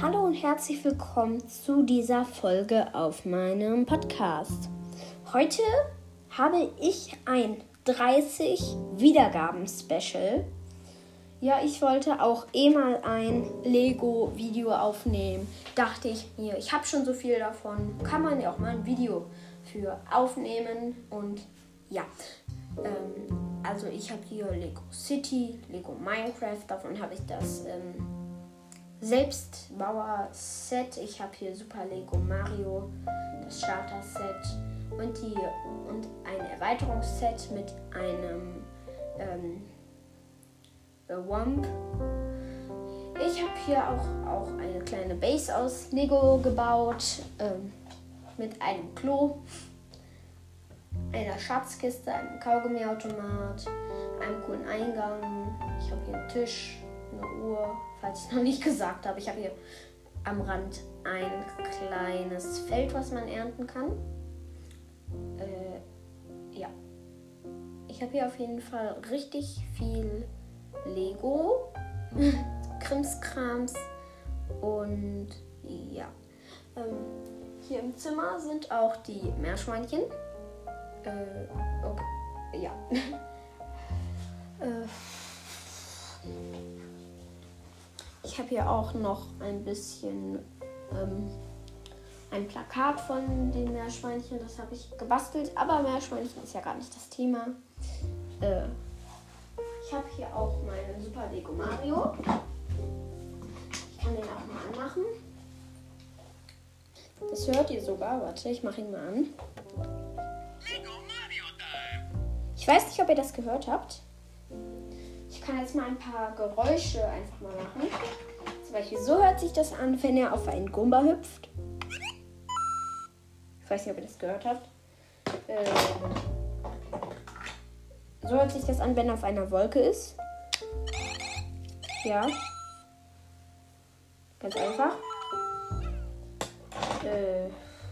Hallo und herzlich willkommen zu dieser Folge auf meinem Podcast. Heute habe ich ein 30 Wiedergaben-Special. Ja, ich wollte auch eh mal ein Lego-Video aufnehmen. Dachte ich mir, ich habe schon so viel davon, kann man ja auch mal ein Video für aufnehmen. Und ja, ähm, also ich habe hier Lego City, Lego Minecraft, davon habe ich das. Ähm, Selbstbauer-Set. Ich habe hier Super Lego Mario, das Starter-Set und, und ein Erweiterungsset mit einem ähm, Womp. Ich habe hier auch, auch eine kleine Base aus Lego gebaut ähm, mit einem Klo, einer Schatzkiste, einem Kaugummiautomat, einem coolen Eingang. Ich habe hier einen Tisch, eine Uhr, falls ich noch nicht gesagt habe. Ich habe hier am Rand ein kleines Feld, was man ernten kann. Äh, ja. Ich habe hier auf jeden Fall richtig viel Lego, Krimskrams und ja. Ähm, hier im Zimmer sind auch die Meerschweinchen. Äh, okay. Ja. äh, ich habe hier auch noch ein bisschen ähm, ein Plakat von den Meerschweinchen. Das habe ich gebastelt. Aber Meerschweinchen ist ja gar nicht das Thema. Äh, ich habe hier auch meinen Super Lego Mario. Ich kann den auch mal anmachen. Das hört ihr sogar. Warte, ich mache ihn mal an. Ich weiß nicht, ob ihr das gehört habt. Jetzt mal ein paar Geräusche einfach mal machen. Zum Beispiel so hört sich das an, wenn er auf einen Gumba hüpft. Ich weiß nicht, ob ihr das gehört habt. Ähm, so hört sich das an, wenn er auf einer Wolke ist. Ja. Ganz einfach. Äh,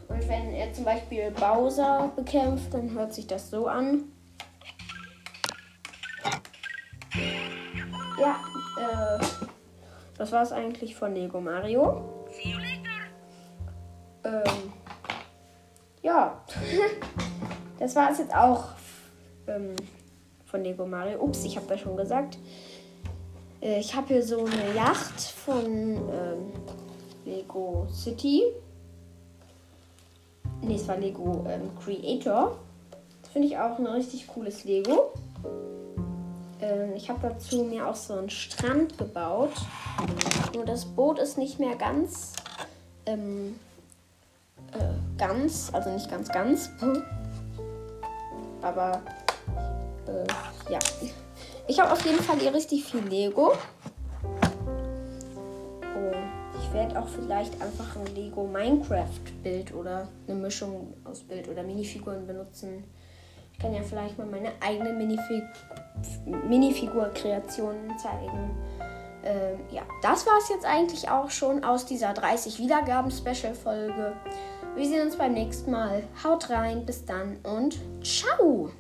und wenn er zum Beispiel Bowser bekämpft, dann hört sich das so an. Ja, äh, das war es eigentlich von Lego Mario. Ähm, ja, das war es jetzt auch ähm, von Lego Mario. Ups, ich habe das schon gesagt. Äh, ich habe hier so eine Yacht von ähm, Lego City. Ne, es war Lego ähm, Creator. Das finde ich auch ein richtig cooles Lego. Ähm, ich habe dazu mir auch so einen Strand gebaut. Nur das Boot ist nicht mehr ganz. Ähm, äh, ganz, also nicht ganz ganz. Aber äh, ja. Ich habe auf jeden Fall hier richtig viel Lego. Und ich werde auch vielleicht einfach ein Lego Minecraft-Bild oder eine Mischung aus Bild oder Minifiguren benutzen. Ich kann ja vielleicht mal meine eigene Minifig Minifigur-Kreationen zeigen. Ähm, ja, das war es jetzt eigentlich auch schon aus dieser 30 Wiedergaben-Special-Folge. Wir sehen uns beim nächsten Mal. Haut rein, bis dann und ciao!